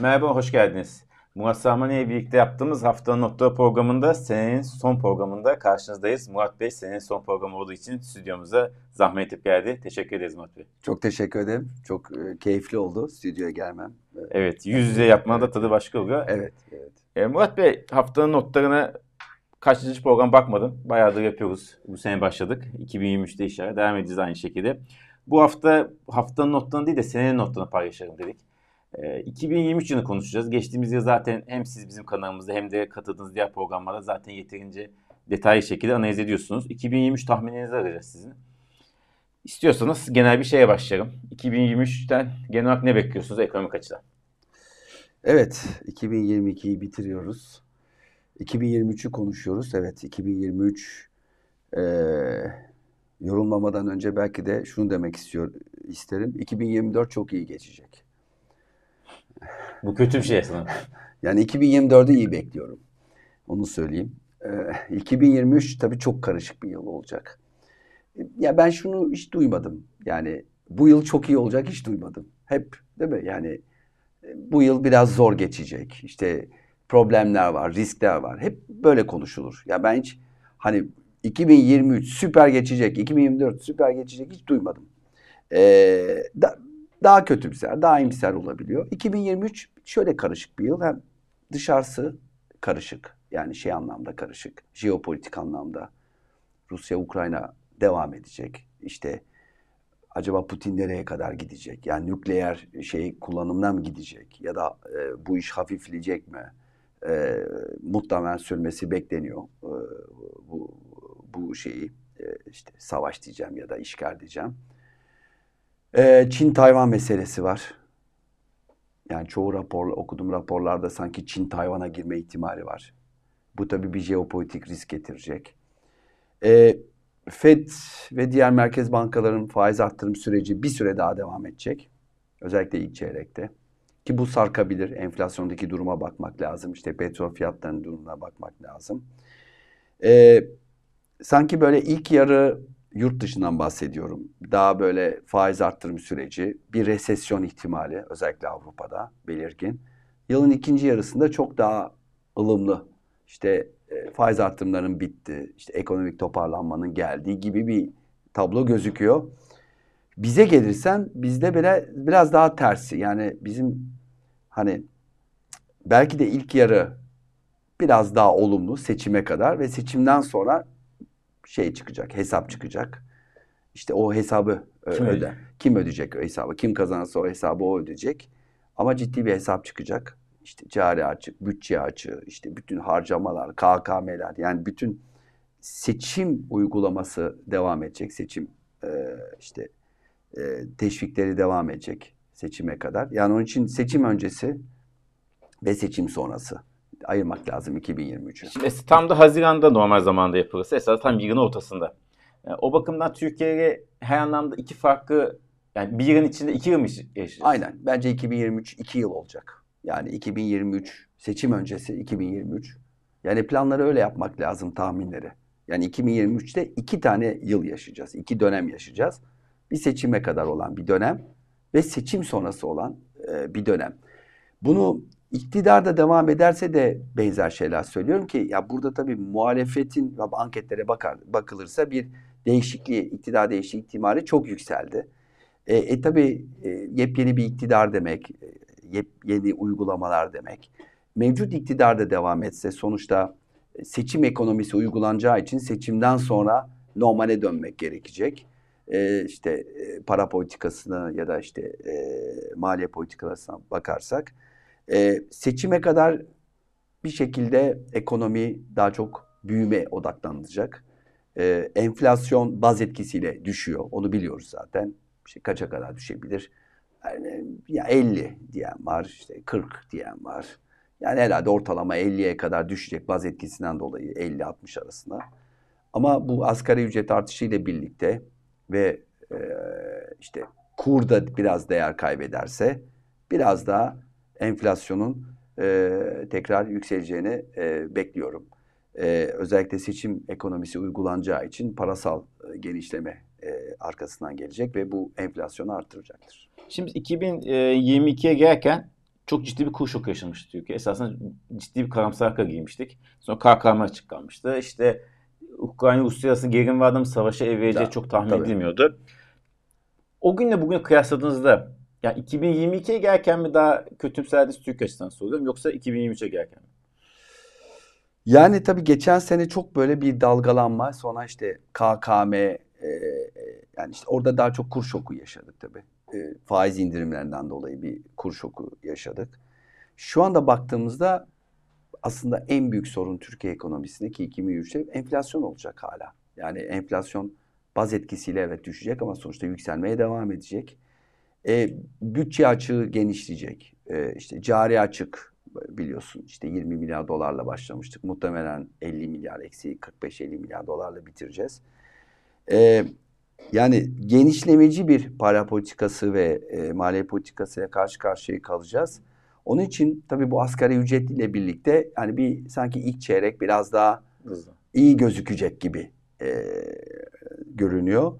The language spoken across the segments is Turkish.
Merhaba, hoş geldiniz. Murat Sarmani ile birlikte yaptığımız haftanın notları programında senenin son programında karşınızdayız. Murat Bey senenin son programı olduğu için stüdyomuza zahmet edip geldi. Teşekkür ederiz Murat Bey. Çok teşekkür ederim. Çok e, keyifli oldu stüdyoya gelmem. Evet, yüz yüze yapmanın da tadı başka oluyor. Evet, evet. E, Murat Bey haftanın notlarına kaçıncı program bakmadım. Bayağıdır yapıyoruz. Bu sene başladık. 2023'te inşallah devam edeceğiz aynı şekilde. Bu hafta haftanın notlarını değil de senenin notlarını paylaşalım dedik. E, 2023 yılını konuşacağız. Geçtiğimiz yıl zaten hem siz bizim kanalımızda hem de katıldığınız diğer programlarda zaten yeterince detaylı şekilde analiz ediyorsunuz. 2023 tahminlerinizi arayacağız sizin. İstiyorsanız genel bir şeye başlayalım. 2023'ten genel olarak ne bekliyorsunuz ekonomik açıdan? Evet, 2022'yi bitiriyoruz. 2023'ü konuşuyoruz. Evet, 2023 e, yorulmamadan önce belki de şunu demek istiyor isterim. 2024 çok iyi geçecek. Bu kötü bir şey aslında. Yani 2024'ü iyi bekliyorum. Onu söyleyeyim. E, 2023 tabii çok karışık bir yıl olacak. Ya ben şunu hiç duymadım. Yani bu yıl çok iyi olacak hiç duymadım. Hep değil mi? Yani bu yıl biraz zor geçecek. İşte problemler var, riskler var. Hep böyle konuşulur. Ya ben hiç hani 2023 süper geçecek, 2024 süper geçecek hiç duymadım. Ee, da, daha kötümser, daha imser olabiliyor. 2023 şöyle karışık bir yıl. Hem dışarısı karışık. Yani şey anlamda karışık. Jeopolitik anlamda. Rusya, Ukrayna devam edecek. İşte acaba Putin nereye kadar gidecek? Yani nükleer şey kullanımına mı gidecek? Ya da e, bu iş hafifleyecek mi? E, muhtemelen sürmesi bekleniyor. E, bu bu şeyi e, işte savaş diyeceğim ya da işgal diyeceğim. E, Çin-Tayvan meselesi var. Yani çoğu rapor, okuduğum raporlarda sanki Çin Tayvan'a girme ihtimali var. Bu tabii bir jeopolitik risk getirecek. E, Fed ve diğer merkez bankaların faiz arttırım süreci bir süre daha devam edecek. Özellikle ilk çeyrekte. Ki bu sarkabilir. Enflasyondaki duruma bakmak lazım. İşte petrol fiyatlarının durumuna bakmak lazım. Ee, sanki böyle ilk yarı yurt dışından bahsediyorum. Daha böyle faiz arttırım süreci, bir resesyon ihtimali özellikle Avrupa'da belirgin. Yılın ikinci yarısında çok daha ılımlı. İşte e, faiz arttırımlarının bitti, işte ekonomik toparlanmanın geldiği gibi bir tablo gözüküyor. Bize gelirsen bizde bile biraz daha tersi. Yani bizim hani belki de ilk yarı biraz daha olumlu seçime kadar ve seçimden sonra şey çıkacak, hesap çıkacak. İşte o hesabı e, Kim öde. Kim ödeyecek o hesabı? Kim kazanırsa o hesabı o ödeyecek. Ama ciddi bir hesap çıkacak işte cari açık, bütçe açığı, işte bütün harcamalar, KKM'ler yani bütün seçim uygulaması devam edecek. Seçim e, işte e, teşvikleri devam edecek seçime kadar. Yani onun için seçim öncesi ve seçim sonrası ayırmak lazım 2023'ü. Şimdi tam da Haziran'da normal zamanda yapılırsa esas tam yılın ortasında. Yani o bakımdan Türkiye'ye her anlamda iki farklı yani bir yılın içinde iki yıl mı yaşayacağız? Aynen. Bence 2023 iki yıl olacak. Yani 2023 seçim öncesi 2023. Yani planları öyle yapmak lazım tahminleri. Yani 2023'te iki tane yıl yaşayacağız. iki dönem yaşayacağız. Bir seçime kadar olan bir dönem ve seçim sonrası olan e, bir dönem. Bunu iktidar da devam ederse de benzer şeyler söylüyorum ki ya burada tabii muhalefetin anketlere bakar, bakılırsa bir değişikliği, iktidar değişikliği ihtimali çok yükseldi. E, e tabii e, yepyeni bir iktidar demek, yeni uygulamalar demek. Mevcut iktidar da devam etse sonuçta e, seçim ekonomisi uygulanacağı için seçimden sonra normale dönmek gerekecek. Ee, işte e, para politikasına ya da işte e, maliye politikasına bakarsak e, seçime kadar bir şekilde ekonomi daha çok büyüme odaklanacak. E, enflasyon baz etkisiyle düşüyor. Onu biliyoruz zaten. İşte kaça kadar düşebilir? Yani ya 50 diyen var, işte 40 diyen var. Yani herhalde ortalama 50'ye kadar düşecek baz etkisinden dolayı 50-60 arasında. Ama bu asgari ücret artışıyla birlikte ve e, işte kur da biraz değer kaybederse biraz daha enflasyonun e, tekrar yükseleceğini e, bekliyorum. E, özellikle seçim ekonomisi uygulanacağı için parasal e, genişleme e, arkasından gelecek ve bu enflasyonu artıracaktır. Şimdi 2022'ye gelirken çok ciddi bir kur şoku Türkiye. Esasında ciddi bir karamsarlıkla giymiştik. Sonra KKM açıklanmıştı. İşte Ukrayna-Rusya arasında gerilim vardı mı savaşa Ya, çok tahmin tabii. edilmiyordu. O günle bugüne kıyasladığınızda ya 2022'ye gelirken mi daha kötümserdiniz Türkiye açısından soruyorum yoksa 2023'e gelirken mi? Yani tabii geçen sene çok böyle bir dalgalanma. Sonra işte KKM e, yani işte orada daha çok kur şoku yaşadık tabii. E, faiz indirimlerinden dolayı bir kur şoku yaşadık. Şu anda baktığımızda aslında en büyük sorun Türkiye ekonomisindeki 2023'te enflasyon olacak hala. Yani enflasyon baz etkisiyle evet düşecek ama sonuçta yükselmeye devam edecek. E, bütçe açığı genişleyecek. E, işte cari açık biliyorsun işte 20 milyar dolarla başlamıştık. Muhtemelen 50 milyar eksi 45-50 milyar dolarla bitireceğiz. E, yani genişlemeci bir para politikası ve e, maliye politikasıyla karşı karşıya kalacağız. Onun için tabii bu asgari ücretliyle birlikte yani bir sanki ilk çeyrek biraz daha Hızlı. iyi gözükecek gibi e, görünüyor.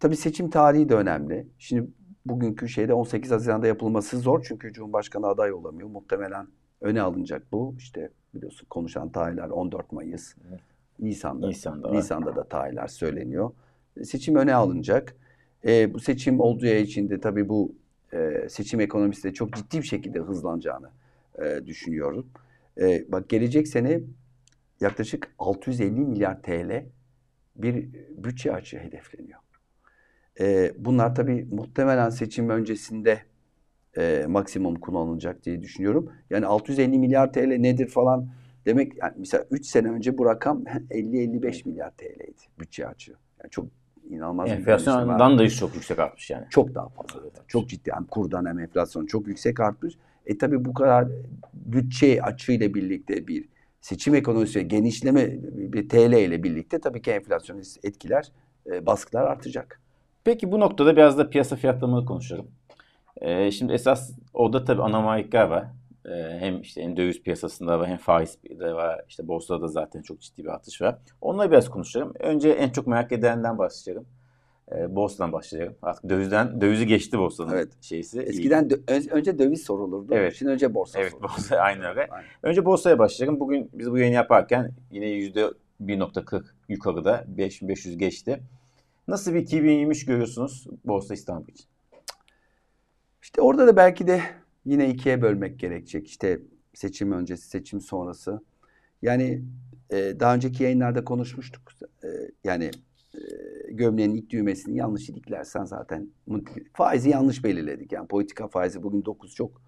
Tabii seçim tarihi de önemli. Şimdi bugünkü şeyde 18 Haziran'da yapılması zor çünkü Cumhurbaşkanı aday olamıyor. Muhtemelen öne alınacak bu. İşte biliyorsun konuşan tarihler 14 Mayıs. Evet. Nisan'da. Nisan'da var. Nisan'da da tarihler söyleniyor. Seçim öne alınacak. E, bu seçim olduğu için de tabii bu e, seçim ekonomisi de çok ciddi bir şekilde hızlanacağını e, düşünüyorum. E, bak gelecek sene yaklaşık 650 milyar TL bir bütçe açığı hedefleniyor. E, bunlar tabii muhtemelen seçim öncesinde e, maksimum kullanılacak diye düşünüyorum. Yani 650 milyar TL nedir falan demek yani mesela 3 sene önce bu rakam 50-55 milyar TL'ydi bütçe açığı. Yani çok inanılmaz. Enflasyondan da çok yüksek artmış yani. Çok daha fazla. Çok ciddi. Hem kurdan hem enflasyon çok yüksek artmış. E tabi bu kadar bütçe açığıyla birlikte bir seçim ekonomisi genişleme bir TL ile birlikte tabii ki enflasyon etkiler, baskılar artacak. Peki bu noktada biraz da piyasa fiyatlamaları konuşalım. Ee, şimdi esas orada tabii anomalilikler var. Ee, hem işte hem döviz piyasasında var hem faiz de var. İşte borsada da zaten çok ciddi bir artış var. Onları biraz konuşalım. Önce en çok merak edilenden başlayalım. Ee, borsadan başlayalım. Artık dövizden dövizi geçti borsanın Evet. şeysi. Eskiden dö- ön- önce döviz sorulurdu. Evet. Şimdi önce borsa Evet sorulur. borsa aynı öyle. Aynen. Önce borsaya başlayalım. Bugün biz bu yayını yaparken yine %1.40 yukarıda 5500 geçti. Nasıl bir 2023 görüyorsunuz Borsa İstanbul için? İşte orada da belki de yine ikiye bölmek gerekecek. İşte seçim öncesi, seçim sonrası. Yani e, daha önceki yayınlarda konuşmuştuk. E, yani e, gömleğin ilk düğmesini yanlış iliklersen zaten faizi yanlış belirledik. Yani politika faizi bugün 9 çok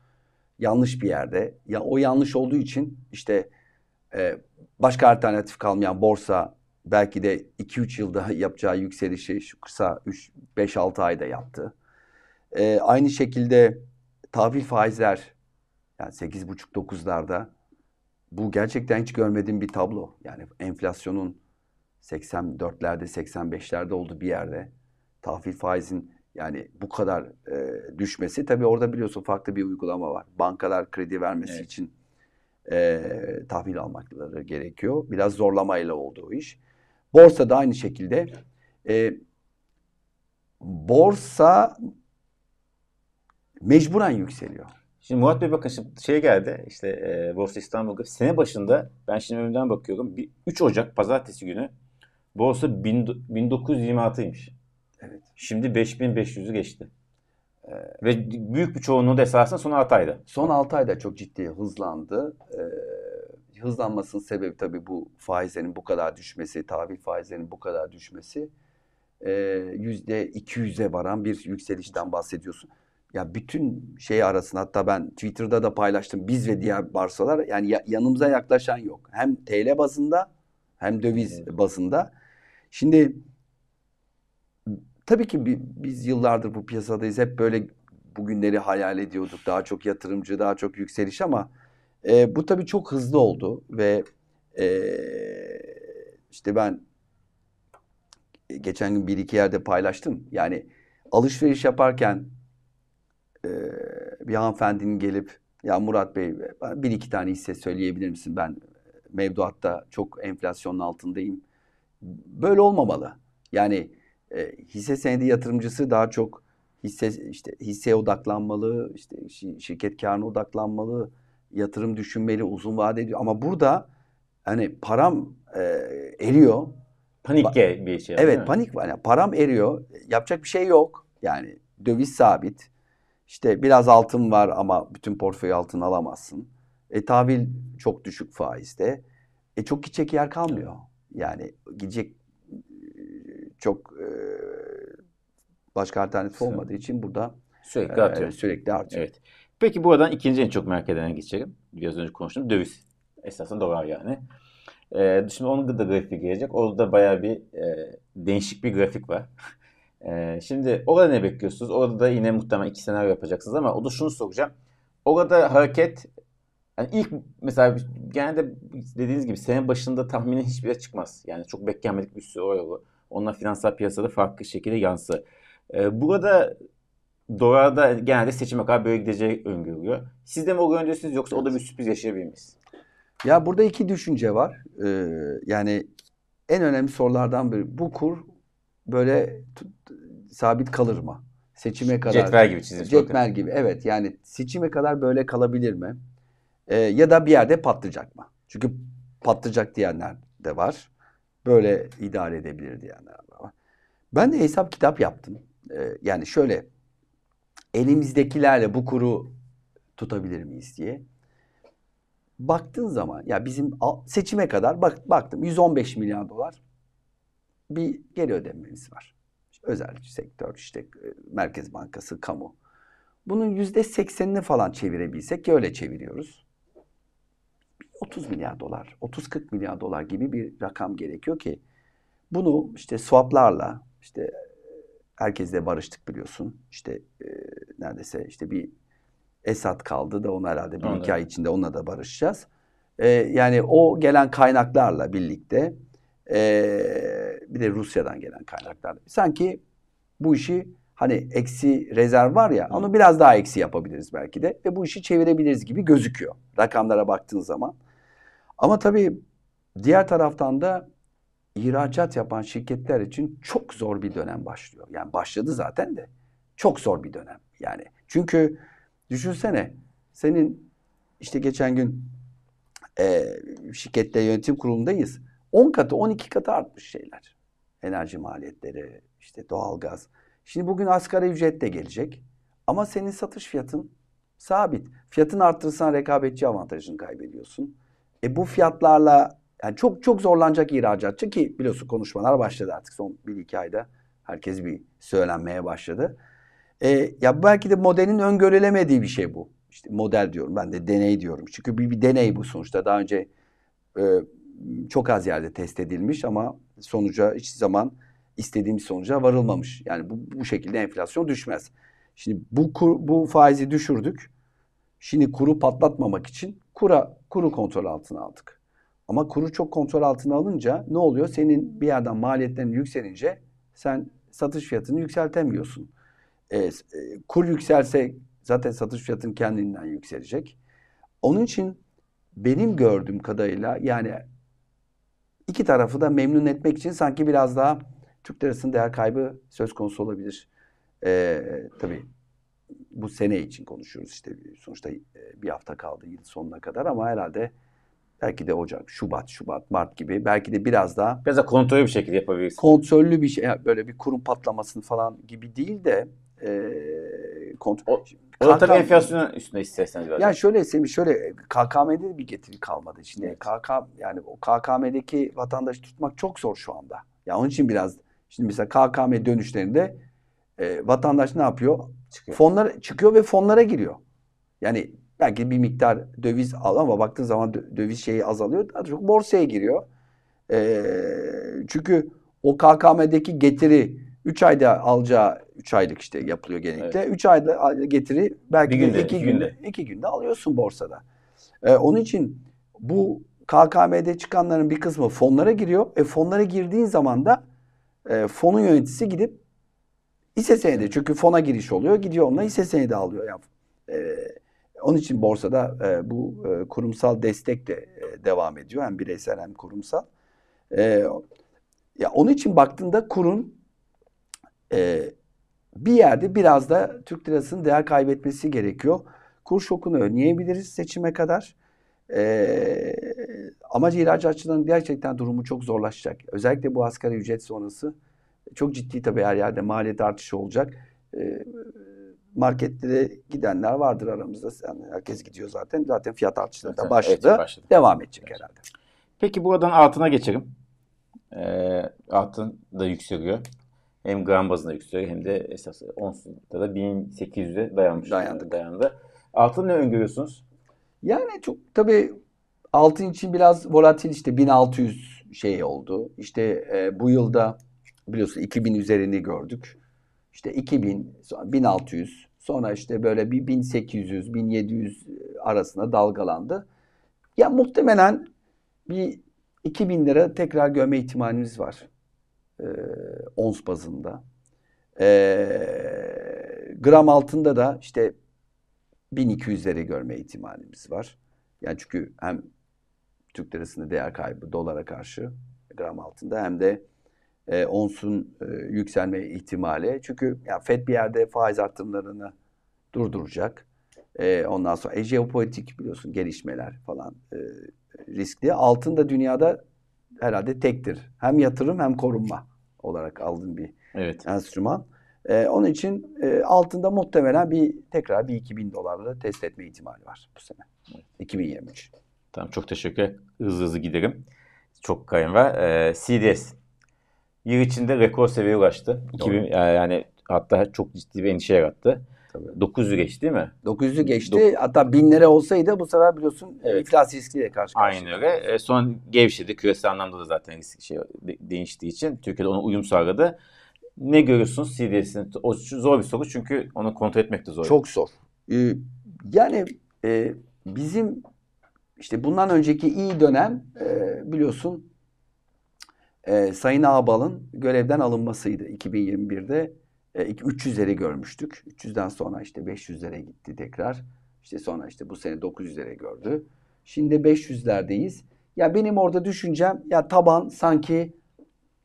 yanlış bir yerde. Ya o yanlış olduğu için işte e, başka alternatif kalmayan borsa belki de 2-3 yılda yapacağı yükselişi şu kısa 5-6 ayda yaptı. E, aynı şekilde tahvil faizler yani 8,5-9'larda bu gerçekten hiç görmediğim bir tablo. Yani enflasyonun 84'lerde 85'lerde olduğu bir yerde tahvil faizin yani bu kadar e, düşmesi tabii orada biliyorsun farklı bir uygulama var. Bankalar kredi vermesi Evet. için e, tahvil almakları gerekiyor. Biraz zorlamayla oldu o iş. Borsa da aynı şekilde e, borsa mecburen yükseliyor. Şimdi Murat Bey bakın şimdi şey geldi işte e, Borsa İstanbul'da sene başında ben şimdi önümden bakıyorum. Bir, 3 Ocak pazartesi günü borsa bin, 1926'ymış. Evet. Şimdi 5500'ü geçti. E, ve büyük bir çoğunluğu da esasında son 6 ayda. Son 6 ayda çok ciddi hızlandı. Ee, hızlanmasının sebebi tabii bu faizlerin bu kadar düşmesi, tahvil faizlerinin bu kadar düşmesi. Yüzde 200'e varan bir yükselişten bahsediyorsun. Ya bütün şey arasında hatta ben Twitter'da da paylaştım. Biz ve diğer borsalar yani ya- yanımıza yaklaşan yok. Hem TL bazında hem döviz Evet. bazında. Şimdi tabii ki bi- biz yıllardır bu piyasadayız. Hep böyle bugünleri hayal ediyorduk. Daha çok yatırımcı, daha çok yükseliş ama e, bu tabii çok hızlı oldu ve e, işte ben geçen gün bir iki yerde paylaştım. Yani alışveriş yaparken e, bir hanımefendinin gelip ya Murat Bey bir iki tane hisse söyleyebilir misin? Ben mevduatta çok enflasyonun altındayım. Böyle olmamalı. Yani e, hisse senedi yatırımcısı daha çok hisse işte hisseye odaklanmalı, işte şi- şirket karına odaklanmalı, yatırım düşünmeli, uzun vadeli. Ama burada hani param e, eriyor. Panikle bir şey. Evet panik var. Yani param eriyor. Yapacak bir şey yok. Yani döviz sabit. İşte biraz altın var ama bütün portföy altın alamazsın. E tahvil çok düşük faizde. E çok gidecek yer kalmıyor. Yani gidecek çok e, başka alternatif olmadığı için burada Sürekli e, artıyor. sürekli artıyor. Evet. Peki buradan ikinci en çok merak edene geçelim. Biraz önce konuştum. Döviz. Esasında dolar yani. Ee, şimdi onun da grafiği gelecek. Orada bayağı bir e, değişik bir grafik var. Ee, şimdi orada ne bekliyorsunuz? Orada da yine muhtemelen iki senaryo yapacaksınız ama o da şunu soracağım. Orada hareket yani ilk mesela genelde dediğiniz gibi sene başında tahminin hiçbir yere çıkmaz. Yani çok beklenmedik bir sürü olur. Onlar finansal piyasada farklı şekilde yansır. Ee, burada dolarda genelde seçime kadar böyle gideceği öngörülüyor. Siz de mi o öngörüyorsunuz yoksa o da bir sürpriz yaşayabilir miyiz? Ya burada iki düşünce var. Ee, yani en önemli sorulardan biri bu kur böyle tut- sabit kalır mı? Seçime kadar. Cetvel gibi çizilmiş. Cetvel gibi evet yani seçime kadar böyle kalabilir mi? Ee, ya da bir yerde patlayacak mı? Çünkü patlayacak diyenler de var. Böyle idare edebilir diyenler var. Ben de hesap kitap yaptım. Ee, yani şöyle elimizdekilerle bu kuru tutabilir miyiz diye. Baktığın zaman ya bizim seçime kadar bak, baktım 115 milyar dolar bir geri ödememiz var. Özel sektör, işte e, Merkez Bankası, kamu. Bunun yüzde seksenini falan çevirebilsek ki öyle çeviriyoruz. 30 milyar dolar, 30-40 milyar dolar gibi bir rakam gerekiyor ki bunu işte swaplarla işte herkesle barıştık biliyorsun. İşte e, neredeyse işte bir Esat kaldı da onu herhalde bir iki ay içinde onunla da barışacağız. E, yani o gelen kaynaklarla birlikte e, bir de Rusya'dan gelen kaynaklar. Sanki bu işi hani eksi rezerv var ya onu biraz daha eksi yapabiliriz belki de ve bu işi çevirebiliriz gibi gözüküyor rakamlara baktığın zaman. Ama tabii diğer taraftan da ihracat yapan şirketler için çok zor bir dönem başlıyor. Yani başladı zaten de çok zor bir dönem. Yani çünkü düşünsene senin işte geçen gün e, şirkette yönetim kurulundayız. 10 katı 12 katı artmış şeyler. Enerji maliyetleri, işte doğalgaz. Şimdi bugün asgari ücret de gelecek. Ama senin satış fiyatın sabit. Fiyatını arttırırsan rekabetçi avantajını kaybediyorsun. E bu fiyatlarla yani çok çok zorlanacak ihracatçı ki biliyorsun konuşmalar başladı artık son 1-2 ayda. Herkes bir söylenmeye başladı. E, ya belki de modelin öngörülemediği bir şey bu. İşte model diyorum ben de deney diyorum. Çünkü bir, bir deney bu sonuçta. Daha önce e, çok az yerde test edilmiş ama sonuca hiç zaman istediğimiz sonuca varılmamış. Yani bu, bu şekilde enflasyon düşmez. Şimdi bu kur, bu faizi düşürdük. Şimdi kuru patlatmamak için kura kuru kontrol altına aldık. Ama kuru çok kontrol altına alınca ne oluyor? Senin bir yerden maliyetlerin yükselince sen satış fiyatını yükseltemiyorsun. E, e, kur yükselse zaten satış fiyatın kendinden yükselecek. Onun için benim gördüğüm kadarıyla yani iki tarafı da memnun etmek için sanki biraz daha Türk lirasının değer kaybı söz konusu olabilir. E, tabii bu sene için konuşuyoruz işte sonuçta e, bir hafta kaldı yıl sonuna kadar ama herhalde belki de Ocak, Şubat, Şubat, Mart gibi belki de biraz daha Biraz da kontrollü bir şekilde yapabiliriz. kontrollü bir şey yani böyle bir kurum patlamasını falan gibi değil de e, kontrol. O- O da tabii enflasyonun üstüne isterseniz biraz. Ya şöyle Semih şöyle KKM'de de bir getiri kalmadı. Şimdi Evet. KK yani o KKM'deki vatandaşı tutmak çok zor şu anda. Ya onun için biraz şimdi mesela KKM dönüşlerinde e, vatandaş ne yapıyor? Çıkıyor. Fonlara çıkıyor ve fonlara giriyor. Yani belki bir miktar döviz al ama baktığın zaman dö- döviz şeyi azalıyor. Daha çok borsaya giriyor. E, çünkü o KKM'deki getiri 3 ayda alacağı 3 aylık işte yapılıyor genellikle. 3 ayda al- getiri belki Bir de günde, 2 iki günde, günde. 2 günde alıyorsun borsada. E, onun için bu KKM'de çıkanların bir kısmı fonlara giriyor. E fonlara girdiğin zaman da e, fonun yöneticisi gidip hisse senedi çünkü fona giriş oluyor. Gidiyor onunla hisse senedi alıyor. Yani, e, onun için borsada e, bu e, kurumsal destek de e, devam ediyor. Hem bireysel hem kurumsal. E, ya onun için baktığında kurun e, bir yerde biraz da Türk lirasının değer kaybetmesi gerekiyor. Kur şokunu önleyebiliriz seçime kadar. Ee, ama ihracatçıların gerçekten durumu çok zorlaşacak. Özellikle bu asgari ücret sonrası çok ciddi tabii her yerde maliyet artışı olacak. Ee, marketlere gidenler vardır aramızda. Yani herkes gidiyor zaten. Zaten fiyat artışları da başladı. evet, başladı. Devam edecek herhalde. Peki buradan altına geçelim. Ee, altın da yükseliyor. Hem gram bazında yükseliyor hem de esas onsunda da 1800'e dayanmış. Dayandık. Dayandı. Altın ne öngörüyorsunuz? Yani çok tabii altın için biraz volatil işte 1600 şey oldu. İşte e, bu yılda biliyorsun 2000 üzerini gördük. İşte 2000, sonra 1600, sonra işte böyle bir 1800, 1700 arasında dalgalandı. Ya muhtemelen bir 2000 lira tekrar görme ihtimalimiz var. E, ons bazında. E, gram altında da işte 1200'leri görme ihtimalimiz var. Yani çünkü hem Türk lirasında değer kaybı dolara karşı gram altında hem de e, onsun e, yükselme ihtimali. Çünkü ya Fed bir yerde faiz artımlarını durduracak. E, ondan sonra e, jeopolitik biliyorsun gelişmeler falan e, riskli. Altın da dünyada herhalde tektir. Hem yatırım hem korunma olarak aldığım bir Evet. enstrüman. Ee, onun için e, altında muhtemelen bir tekrar bir 2000 dolarla test etme ihtimali var bu sene. 2023. Tamam çok teşekkür ederim. Hızlı hızlı giderim. Çok kayın var. Ee, CDS. Yıl içinde rekor seviyeye ulaştı. 2000, yani hatta çok ciddi bir endişe yarattı. Tabii. 900'ü geçti değil mi? 900'ü geçti. Hatta 1000 lira olsaydı bu sefer biliyorsun Evet. iflas riskiyle karşı karşıya. Aynen öyle. E, son gevşedi. Küresel anlamda da zaten risk şey de- değiştiği için Türkiye'de ona uyum sağladı. Ne görüyorsunuz CDS'in? O zor bir soru çünkü onu kontrol etmek de zor. Çok zor. Ee, yani e, bizim işte bundan önceki iyi dönem e, biliyorsun e, Sayın Ağbal'ın görevden alınmasıydı 2021'de. E, 300'leri görmüştük. 300'den sonra işte 500'lere gitti tekrar. İşte sonra işte bu sene 900'lere gördü. Şimdi 500'lerdeyiz. Ya benim orada düşüncem ya taban sanki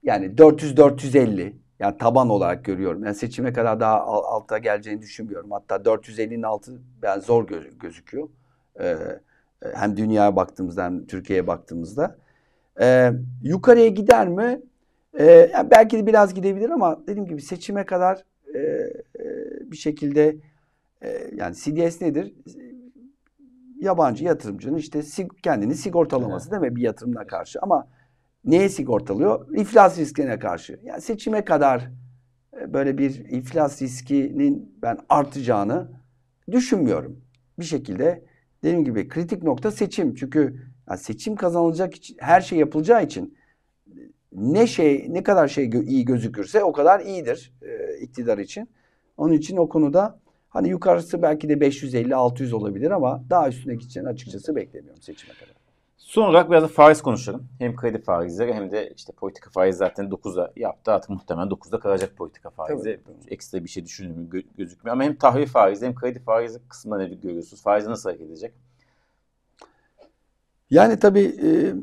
yani 400-450 yani taban olarak görüyorum. Yani seçime kadar daha al- alta geleceğini düşünmüyorum. Hatta 450'nin altı ben zor gö- gözüküyor. Ee, hem dünyaya baktığımızda hem Türkiye'ye baktığımızda. Ee, yukarıya gider mi? Ee, yani belki de biraz gidebilir ama dediğim gibi seçime kadar e, e, bir şekilde e, yani CDS nedir? Yabancı yatırımcının işte sig- kendini sigortalaması değil mi bir yatırımına karşı ama neye sigortalıyor? İflas riskine karşı. Yani seçime kadar e, böyle bir iflas riskinin ben artacağını düşünmüyorum. Bir şekilde dediğim gibi kritik nokta seçim. Çünkü yani seçim kazanılacak için her şey yapılacağı için ne şey ne kadar şey gö- iyi gözükürse o kadar iyidir e, iktidar için. Onun için o konuda hani yukarısı belki de 550-600 olabilir ama daha üstüne gideceğini açıkçası beklemiyorum seçime kadar. Son olarak biraz da faiz konuşalım. Hem kredi faizleri hem de işte politika faizi zaten 9'a yaptı. Artık muhtemelen 9'da kalacak politika faizi. Tabii. Ekstra bir şey düşünülmüyor gö- gözükmüyor. Ama hem tahvil faizi hem kredi faizi kısmında ne görüyorsunuz? Faizi nasıl hareket edecek? Yani tabii e,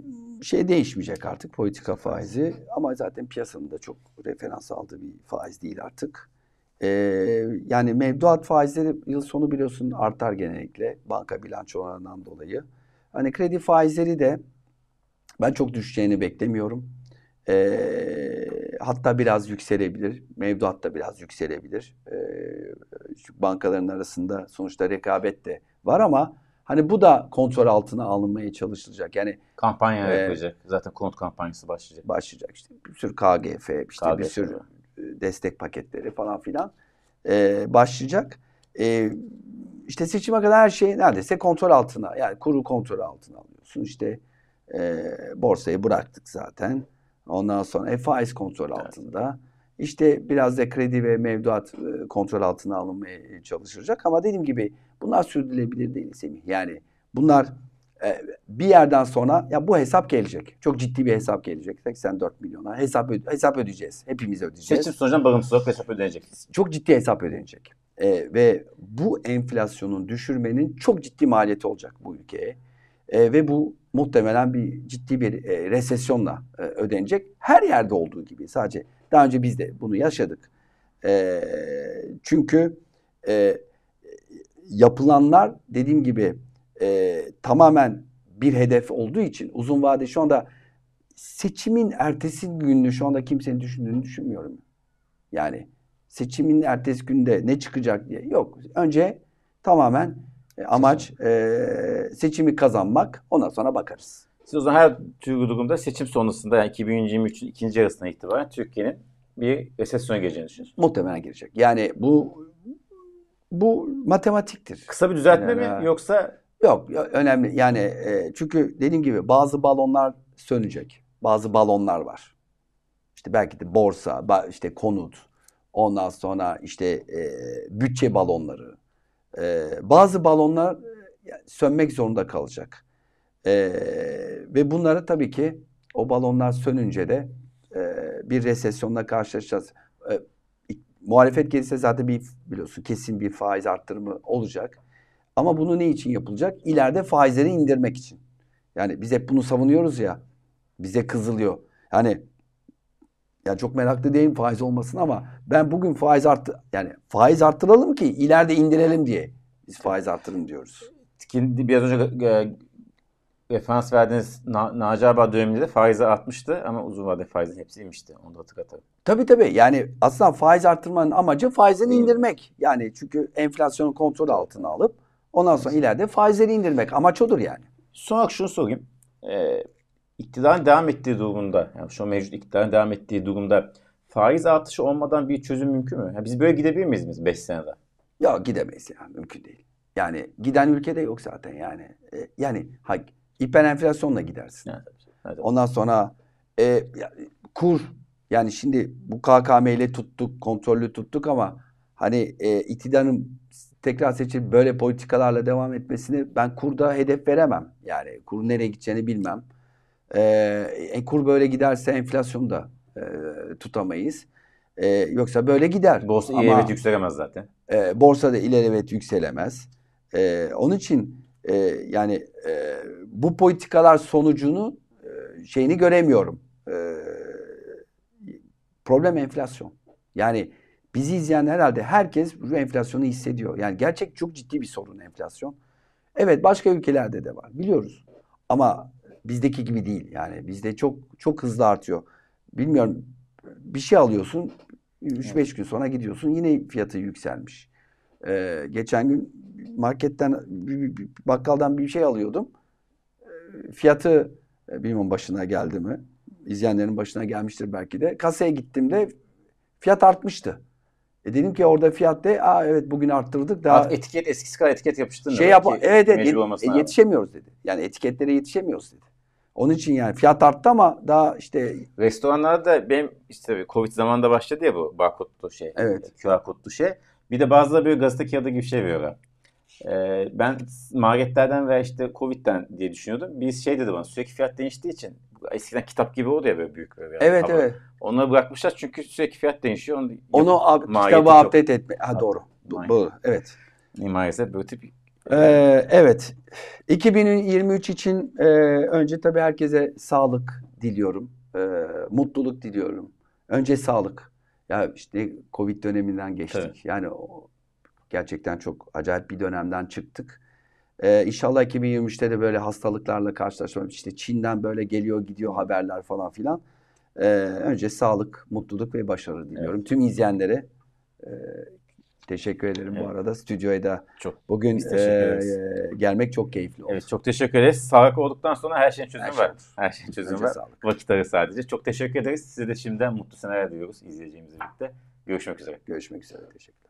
şey değişmeyecek artık politika faizi ama zaten piyasanın da çok referans aldığı bir faiz değil artık. E, yani mevduat faizleri yıl sonu biliyorsun artar genellikle banka bilançolarından dolayı. Hani kredi faizleri de ben çok düşeceğini beklemiyorum. E, hatta biraz yükselebilir. Mevduat da biraz yükselebilir. E, çünkü bankaların arasında sonuçta rekabet de var ama hani bu da kontrol altına alınmaya çalışılacak. Yani Kampanya Ee, yapılacak. Zaten konut kampanyası başlayacak. başlayacak işte bir sürü KGF, işte bir KGF, sürü e, destek paketleri falan filan e, başlayacak. E, işte seçime kadar her şey neredeyse kontrol altına yani kuru kontrol altına alıyorsun. İşte e, borsayı bıraktık zaten. Ondan sonra e, faiz kontrol altında. İşte biraz da kredi ve mevduat e, kontrol altına alınmaya çalışılacak. Ama dediğim gibi bunlar sürdürülebilir değil Semih. Yani bunlar e, bir yerden sonra ya bu hesap gelecek. Çok ciddi bir hesap gelecek. 84 milyona hesap öde- hesap ödeyeceğiz. Hepimiz ödeyeceğiz. Seçim sonucundan bağımsız olarak hesap ödenecek. Çok ciddi hesap ödenecek. E, ve bu enflasyonun düşürmenin çok ciddi maliyeti olacak bu ülkeye. E, ve bu muhtemelen bir ciddi bir e, resesyonla e, ödenecek. Her yerde olduğu gibi sadece daha önce biz de bunu yaşadık. E, çünkü e, yapılanlar dediğim gibi e, tamamen bir hedef olduğu için uzun vade şu anda seçimin ertesi gününü şu anda kimsenin düşündüğünü düşünmüyorum. Yani seçimin ertesi günde ne çıkacak diye yok. Önce tamamen e, amaç e, seçimi kazanmak. Ondan sonra bakarız. Siz o zaman her durumda seçim sonrasında yani 2023'ün ikinci yarısına itibaren Türkiye'nin bir resesyona gireceğini düşünüyorsunuz. Muhtemelen girecek. Yani bu bu matematiktir. Kısa bir düzeltme Yani- mi yoksa Yok önemli. Yani e, çünkü dediğim gibi bazı balonlar sönecek. Bazı balonlar var. İşte belki de borsa, işte konut, ondan sonra işte e, bütçe balonları. E, bazı balonlar sönmek zorunda kalacak. E, ve bunları tabii ki o balonlar sönünce de e, bir resesyonla karşılaşacağız. E, muhalefet gelirse zaten bir biliyorsun kesin bir faiz arttırımı olacak. Ama bunu ne için yapılacak? İleride faizleri indirmek için. Yani biz hep bunu savunuyoruz ya. Bize kızılıyor. Yani ya çok meraklı değilim faiz olmasın ama ben bugün faiz arttı yani faiz arttıralım ki ileride indirelim diye biz faiz arttırın diyoruz. biraz önce referans verdiğiniz Na Naci Ağabey döneminde de faizi artmıştı ama uzun vadeli faizin hepsi inmişti. Onu da hatırlatalım. Tabii tabii yani aslında faiz arttırmanın amacı faizleri İndir- indirmek. Yani çünkü enflasyonu kontrol altına alıp ondan sonra ileride faizleri indirmek. Amaç odur yani. Son olarak şunu sorayım. Ee, iktidarın devam ettiği durumda, yani şu mevcut iktidarın devam ettiği durumda faiz artışı olmadan bir çözüm mümkün mü? Yani biz böyle gidebilir miyiz 5 senede? Ya gidemeyiz ya mümkün değil. Yani giden ülkede yok zaten yani. E, yani ha, hiper enflasyonla gidersin. Yani, evet. Ondan sonra e, kur yani şimdi bu KKM ile tuttuk, kontrollü tuttuk ama hani e, iktidarın tekrar seçilip böyle politikalarla devam etmesini ben kurda hedef veremem. Yani kur nereye gideceğini bilmem. E, e, kur böyle giderse enflasyonu da e, tutamayız. E, yoksa böyle gider. Borsa Ama- evet yükselemez zaten. e, borsada ilerlemet yükselemez. E, onun için e, yani e, bu politikalar sonucunu e, şeyini göremiyorum. E, problem enflasyon. Yani bizi izleyen herhalde herkes bu enflasyonu hissediyor. Yani gerçek çok ciddi bir sorun enflasyon. Evet başka ülkelerde de var biliyoruz. Ama bizdeki gibi değil. Yani bizde çok çok hızlı artıyor. Bilmiyorum bir şey alıyorsun 3-5 gün sonra gidiyorsun yine fiyatı yükselmiş. Ee, geçen gün marketten bakkaldan bir şey alıyordum. Fiyatı e, bilmiyorum başına geldi mi? İzleyenlerin başına gelmiştir belki de. Kasaya gittiğimde fiyat artmıştı. E dedim ki orada fiyat de aa evet bugün arttırdık daha Artık etiket eskisi kadar etiket yapıştırmıyor. şey yap evet evet yet- e, yetişemiyoruz dedi. Yani etiketlere yetişemiyoruz dedi. Onun için yani fiyat arttı ama daha işte Restoranlarda benim işte Covid zamanında başladı ya bu barkodlu şey. Evet. QR kodlu şey. Bir de bazıları böyle gazete kağıdı gibi şey veriyorlar. Ee, ben marketlerden veya işte Covid'den diye düşünüyordum. Biz şey dedi bana sürekli fiyat değiştiği için eskiden kitap gibi oldu ya böyle büyük böyle. evet hava. evet. Onları bırakmışlar çünkü sürekli fiyat değişiyor. Onu, Onu ab- kitabı çok- update etme. Ha doğru. Bu- Aynen. Doğru. Evet. Maalesef böyle tip Ee, evet. 2023 için e, önce tabii herkese sağlık diliyorum. E, mutluluk diliyorum. Önce sağlık. Ya işte Covid döneminden geçtik. Tabii. Yani o, gerçekten çok acayip bir dönemden çıktık. Ee, inşallah 2023'te de böyle hastalıklarla karşılaşmam. İşte Çin'den böyle geliyor gidiyor haberler falan filan. Ee, önce sağlık, mutluluk ve başarı diliyorum. Tüm izleyenlere e, teşekkür ederim bu Evet. arada. Stüdyoya da çok. bugün e, e, gelmek çok keyifli oldu. Evet çok teşekkür ederiz. Sağlık olduktan sonra her şeyin çözümü Her şey var. olur. Her şeyin çözümü var. sağlık. Vakit arı sadece. Çok teşekkür ederiz. Size de şimdiden mutlu seneler diliyoruz izleyeceğimizle birlikte. Görüşmek üzere. Görüşmek üzere. Teşekkür